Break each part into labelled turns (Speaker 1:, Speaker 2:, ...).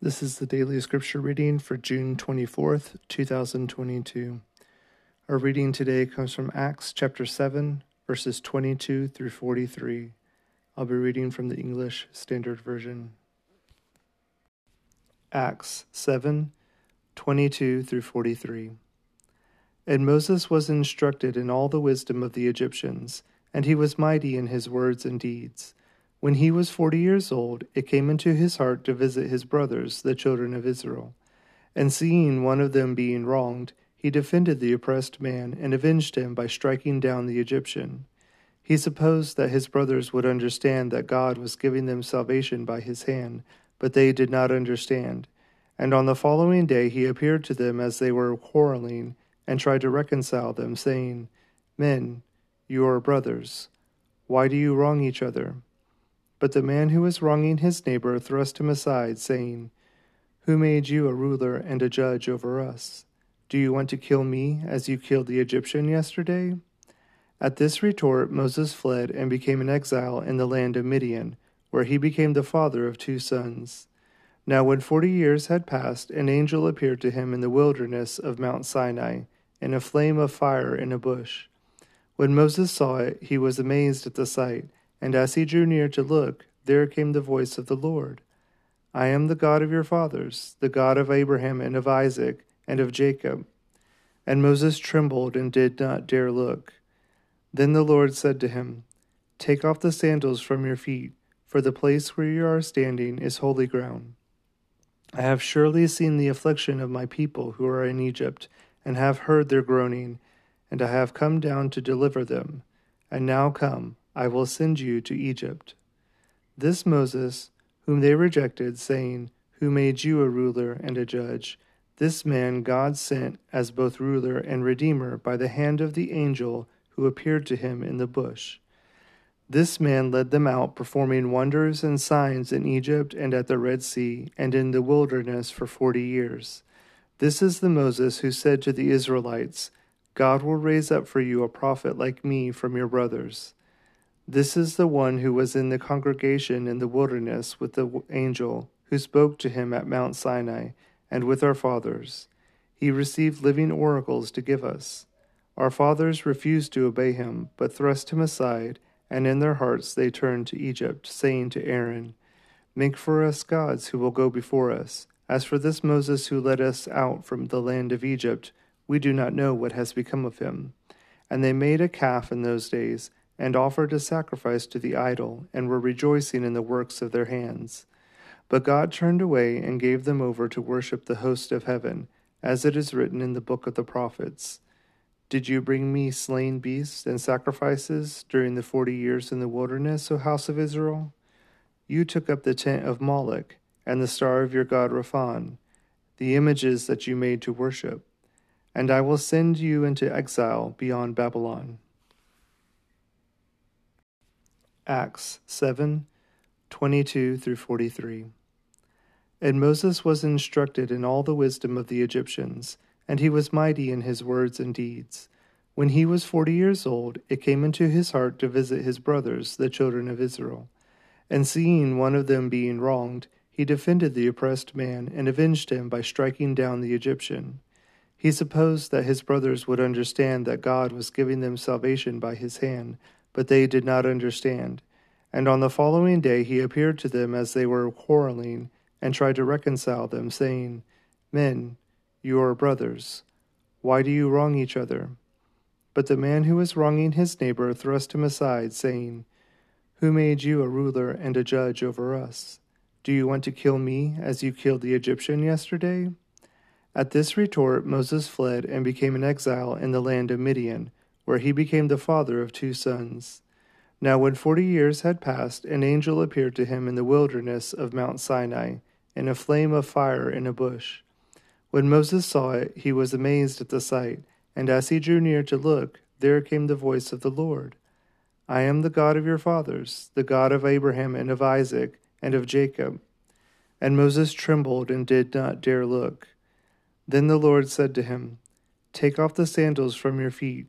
Speaker 1: This is the daily scripture reading for June 24th, 2022. Our reading today comes from Acts chapter 7, verses 22 through 43. I'll be reading from the English Standard Version. Acts 7, 22 through 43. And Moses was instructed in all the wisdom of the Egyptians, and he was mighty in his words and deeds. When he was forty years old, it came into his heart to visit his brothers, the children of Israel. And seeing one of them being wronged, he defended the oppressed man and avenged him by striking down the Egyptian. He supposed that his brothers would understand that God was giving them salvation by his hand, but they did not understand. And on the following day he appeared to them as they were quarreling, and tried to reconcile them, saying, Men, you are brothers. Why do you wrong each other? But the man who was wronging his neighbor thrust him aside, saying, Who made you a ruler and a judge over us? Do you want to kill me as you killed the Egyptian yesterday? At this retort, Moses fled and became an exile in the land of Midian, where he became the father of two sons. Now, when forty years had passed, an angel appeared to him in the wilderness of Mount Sinai, in a flame of fire in a bush. When Moses saw it, he was amazed at the sight and as he drew near to look, there came the voice of the Lord I am the God of your fathers, the God of Abraham and of Isaac and of Jacob. And Moses trembled and did not dare look. Then the Lord said to him, Take off the sandals from your feet, for the place where you are standing is holy ground. I have surely seen the affliction of my people who are in Egypt, and have heard their groaning, and I have come down to deliver them. And now come, I will send you to Egypt. This Moses, whom they rejected, saying, Who made you a ruler and a judge? This man God sent as both ruler and redeemer by the hand of the angel who appeared to him in the bush. This man led them out, performing wonders and signs in Egypt and at the Red Sea and in the wilderness for forty years. This is the Moses who said to the Israelites, God will raise up for you a prophet like me from your brothers. This is the one who was in the congregation in the wilderness with the angel who spoke to him at Mount Sinai and with our fathers. He received living oracles to give us. Our fathers refused to obey him, but thrust him aside, and in their hearts they turned to Egypt, saying to Aaron, Make for us gods who will go before us. As for this Moses who led us out from the land of Egypt, we do not know what has become of him. And they made a calf in those days and offered a sacrifice to the idol, and were rejoicing in the works of their hands. But God turned away and gave them over to worship the host of heaven, as it is written in the book of the prophets. Did you bring me slain beasts and sacrifices during the forty years in the wilderness, O house of Israel? You took up the tent of Moloch and the star of your god Rephan, the images that you made to worship, and I will send you into exile beyond Babylon. Acts 7 22 through 43. And Moses was instructed in all the wisdom of the Egyptians, and he was mighty in his words and deeds. When he was forty years old, it came into his heart to visit his brothers, the children of Israel. And seeing one of them being wronged, he defended the oppressed man and avenged him by striking down the Egyptian. He supposed that his brothers would understand that God was giving them salvation by his hand but they did not understand. And on the following day he appeared to them as they were quarreling, and tried to reconcile them, saying, Men, you are brothers. Why do you wrong each other? But the man who was wronging his neighbor thrust him aside, saying, Who made you a ruler and a judge over us? Do you want to kill me as you killed the Egyptian yesterday? At this retort, Moses fled and became an exile in the land of Midian where he became the father of two sons. Now, when forty years had passed, an angel appeared to him in the wilderness of Mount Sinai, in a flame of fire in a bush. When Moses saw it, he was amazed at the sight, and as he drew near to look, there came the voice of the Lord I am the God of your fathers, the God of Abraham and of Isaac and of Jacob. And Moses trembled and did not dare look. Then the Lord said to him, Take off the sandals from your feet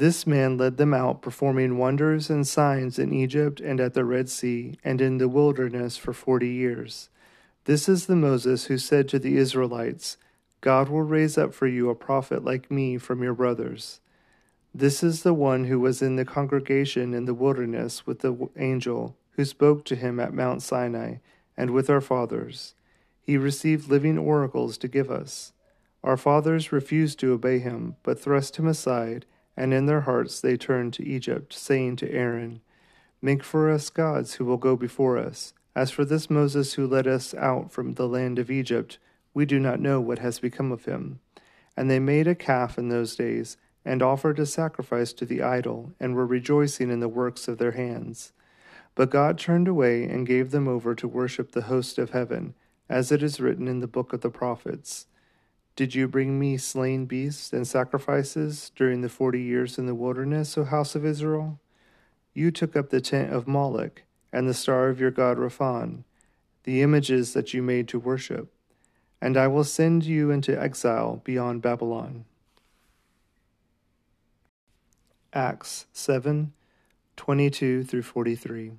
Speaker 1: This man led them out, performing wonders and signs in Egypt and at the Red Sea and in the wilderness for forty years. This is the Moses who said to the Israelites, God will raise up for you a prophet like me from your brothers. This is the one who was in the congregation in the wilderness with the angel who spoke to him at Mount Sinai and with our fathers. He received living oracles to give us. Our fathers refused to obey him, but thrust him aside, and in their hearts they turned to Egypt, saying to Aaron, Make for us gods who will go before us. As for this Moses who led us out from the land of Egypt, we do not know what has become of him. And they made a calf in those days, and offered a sacrifice to the idol, and were rejoicing in the works of their hands. But God turned away and gave them over to worship the host of heaven, as it is written in the book of the prophets. Did you bring me slain beasts and sacrifices during the forty years in the wilderness, O house of Israel? You took up the tent of Moloch and the star of your god Rephan, the images that you made to worship, and I will send you into exile beyond Babylon. Acts 7 22 through 43.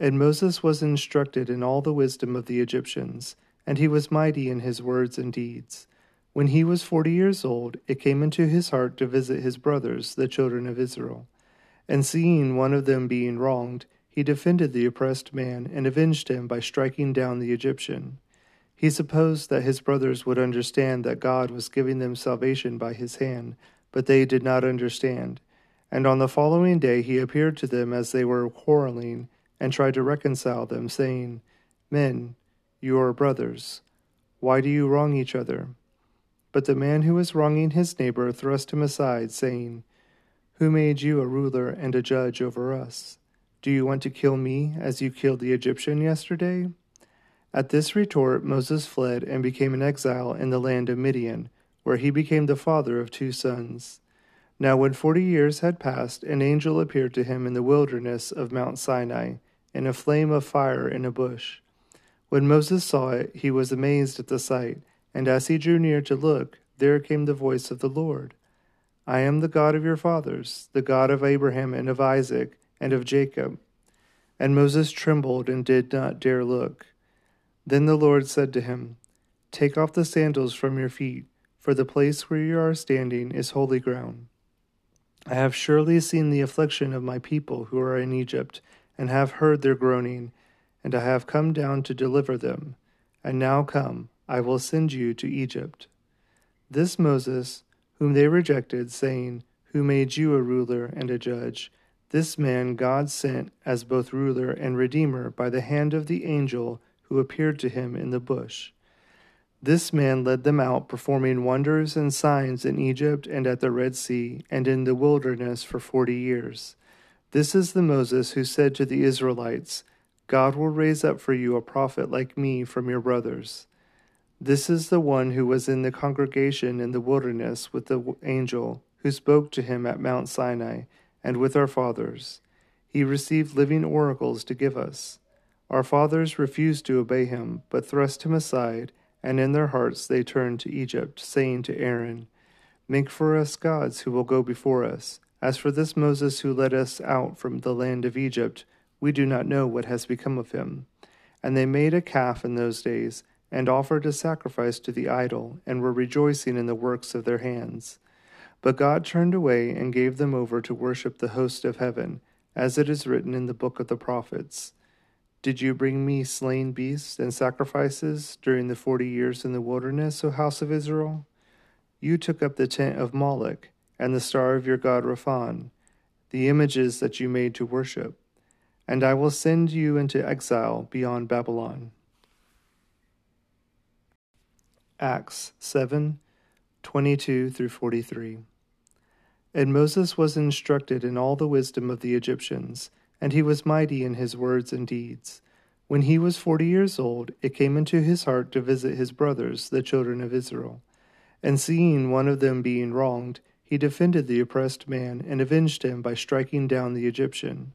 Speaker 1: And Moses was instructed in all the wisdom of the Egyptians, and he was mighty in his words and deeds. When he was forty years old, it came into his heart to visit his brothers, the children of Israel. And seeing one of them being wronged, he defended the oppressed man and avenged him by striking down the Egyptian. He supposed that his brothers would understand that God was giving them salvation by his hand, but they did not understand. And on the following day he appeared to them as they were quarreling, and tried to reconcile them, saying, Men, you are brothers. Why do you wrong each other? But the man who was wronging his neighbor thrust him aside, saying, Who made you a ruler and a judge over us? Do you want to kill me as you killed the Egyptian yesterday? At this retort, Moses fled and became an exile in the land of Midian, where he became the father of two sons. Now, when forty years had passed, an angel appeared to him in the wilderness of Mount Sinai, in a flame of fire in a bush. When Moses saw it, he was amazed at the sight, and as he drew near to look, there came the voice of the Lord I am the God of your fathers, the God of Abraham and of Isaac and of Jacob. And Moses trembled and did not dare look. Then the Lord said to him, Take off the sandals from your feet, for the place where you are standing is holy ground. I have surely seen the affliction of my people who are in Egypt, and have heard their groaning, and I have come down to deliver them. And now come, I will send you to Egypt. This Moses, whom they rejected, saying, Who made you a ruler and a judge? This man God sent as both ruler and redeemer by the hand of the angel who appeared to him in the bush. This man led them out, performing wonders and signs in Egypt and at the Red Sea and in the wilderness for forty years. This is the Moses who said to the Israelites, God will raise up for you a prophet like me from your brothers. This is the one who was in the congregation in the wilderness with the angel who spoke to him at Mount Sinai and with our fathers. He received living oracles to give us. Our fathers refused to obey him, but thrust him aside and in their hearts they turned to Egypt, saying to Aaron, Make for us gods who will go before us. As for this Moses who led us out from the land of Egypt, we do not know what has become of him. And they made a calf in those days, and offered a sacrifice to the idol, and were rejoicing in the works of their hands. But God turned away and gave them over to worship the host of heaven, as it is written in the book of the prophets. Did you bring me slain beasts and sacrifices during the forty years in the wilderness, O house of Israel? You took up the tent of Moloch and the star of your god Rephan, the images that you made to worship, and I will send you into exile beyond Babylon. Acts 7 22 through 43. And Moses was instructed in all the wisdom of the Egyptians and he was mighty in his words and deeds. When he was forty years old, it came into his heart to visit his brothers, the children of Israel. And seeing one of them being wronged, he defended the oppressed man and avenged him by striking down the Egyptian.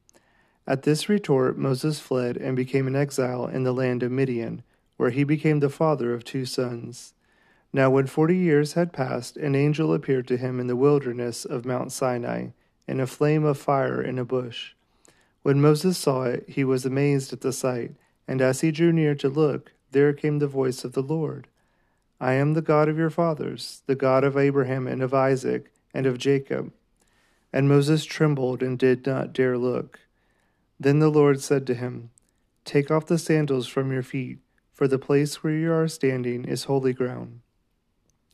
Speaker 1: At this retort, Moses fled and became an exile in the land of Midian, where he became the father of two sons. Now, when forty years had passed, an angel appeared to him in the wilderness of Mount Sinai, in a flame of fire in a bush. When Moses saw it, he was amazed at the sight, and as he drew near to look, there came the voice of the Lord I am the God of your fathers, the God of Abraham and of Isaac and of Jacob. And Moses trembled and did not dare look. Then the Lord said to him, Take off the sandals from your feet, for the place where you are standing is holy ground.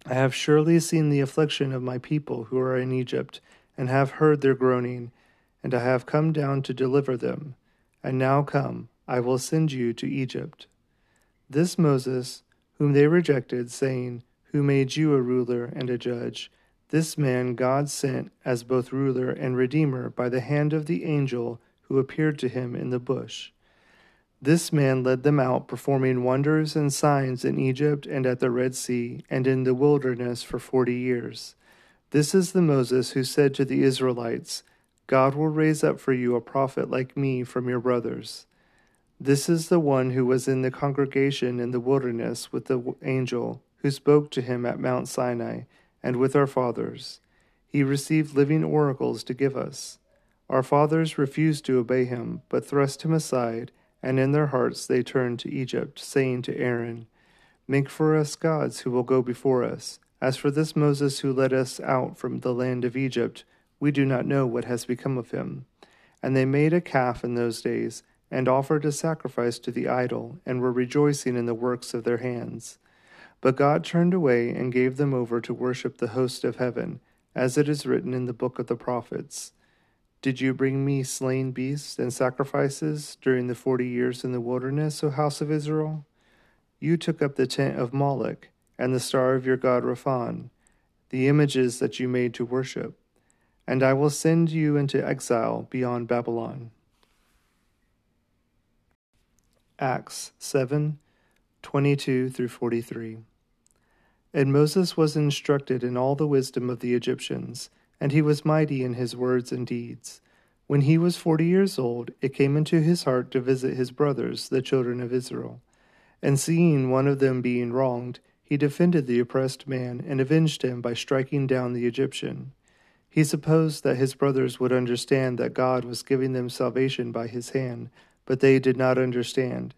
Speaker 1: I have surely seen the affliction of my people who are in Egypt, and have heard their groaning, and I have come down to deliver them. And now come, I will send you to Egypt. This Moses, whom they rejected, saying, Who made you a ruler and a judge? This man God sent as both ruler and redeemer by the hand of the angel who appeared to him in the bush. This man led them out, performing wonders and signs in Egypt and at the Red Sea and in the wilderness for forty years. This is the Moses who said to the Israelites, God will raise up for you a prophet like me from your brothers. This is the one who was in the congregation in the wilderness with the angel who spoke to him at Mount Sinai and with our fathers. He received living oracles to give us. Our fathers refused to obey him, but thrust him aside, and in their hearts they turned to Egypt, saying to Aaron, Make for us gods who will go before us. As for this Moses who led us out from the land of Egypt, we do not know what has become of him. And they made a calf in those days, and offered a sacrifice to the idol, and were rejoicing in the works of their hands. But God turned away and gave them over to worship the host of heaven, as it is written in the book of the prophets. Did you bring me slain beasts and sacrifices during the forty years in the wilderness, O house of Israel? You took up the tent of Moloch and the star of your god Rephan, the images that you made to worship, and I will send you into exile beyond Babylon. Acts 7 22 through 43. And Moses was instructed in all the wisdom of the Egyptians and he was mighty in his words and deeds. When he was forty years old, it came into his heart to visit his brothers, the children of Israel. And seeing one of them being wronged, he defended the oppressed man and avenged him by striking down the Egyptian. He supposed that his brothers would understand that God was giving them salvation by his hand, but they did not understand.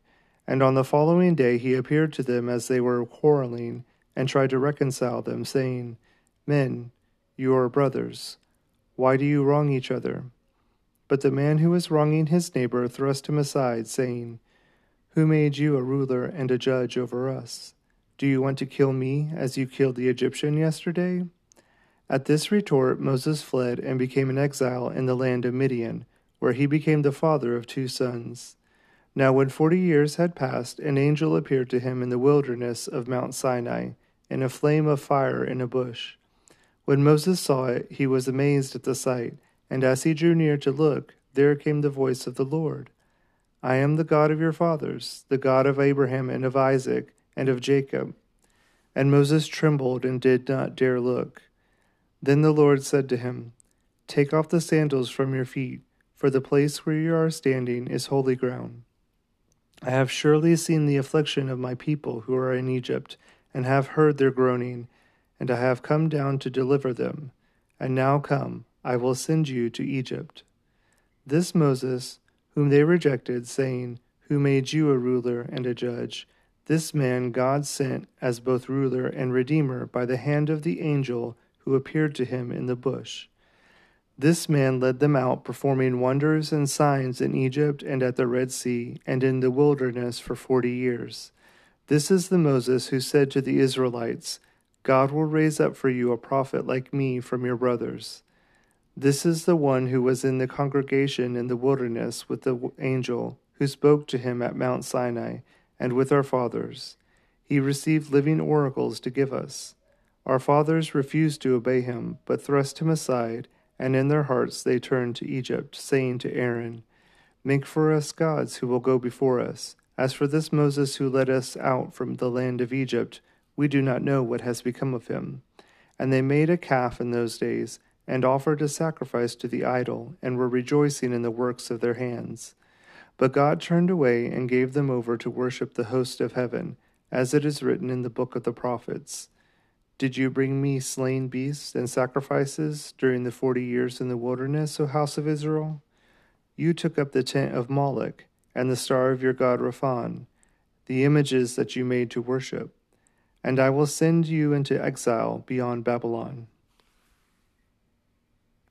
Speaker 1: And on the following day he appeared to them as they were quarreling, and tried to reconcile them, saying, Men, you are brothers. Why do you wrong each other? But the man who was wronging his neighbor thrust him aside, saying, Who made you a ruler and a judge over us? Do you want to kill me as you killed the Egyptian yesterday? At this retort, Moses fled and became an exile in the land of Midian, where he became the father of two sons. Now, when forty years had passed, an angel appeared to him in the wilderness of Mount Sinai, in a flame of fire in a bush. When Moses saw it, he was amazed at the sight, and as he drew near to look, there came the voice of the Lord I am the God of your fathers, the God of Abraham and of Isaac and of Jacob. And Moses trembled and did not dare look. Then the Lord said to him, Take off the sandals from your feet, for the place where you are standing is holy ground. I have surely seen the affliction of my people who are in Egypt, and have heard their groaning and I have come down to deliver them. And now come, I will send you to Egypt. This Moses, whom they rejected, saying, Who made you a ruler and a judge? This man God sent as both ruler and redeemer by the hand of the angel who appeared to him in the bush. This man led them out, performing wonders and signs in Egypt and at the Red Sea and in the wilderness for forty years. This is the Moses who said to the Israelites, God will raise up for you a prophet like me from your brothers. This is the one who was in the congregation in the wilderness with the angel who spoke to him at Mount Sinai and with our fathers. He received living oracles to give us. Our fathers refused to obey him, but thrust him aside, and in their hearts they turned to Egypt, saying to Aaron, Make for us gods who will go before us. As for this Moses who led us out from the land of Egypt, we do not know what has become of him. And they made a calf in those days, and offered a sacrifice to the idol, and were rejoicing in the works of their hands. But God turned away and gave them over to worship the host of heaven, as it is written in the book of the prophets. Did you bring me slain beasts and sacrifices during the forty years in the wilderness, O house of Israel? You took up the tent of Moloch and the star of your god Rephan, the images that you made to worship and I will send you into exile beyond Babylon.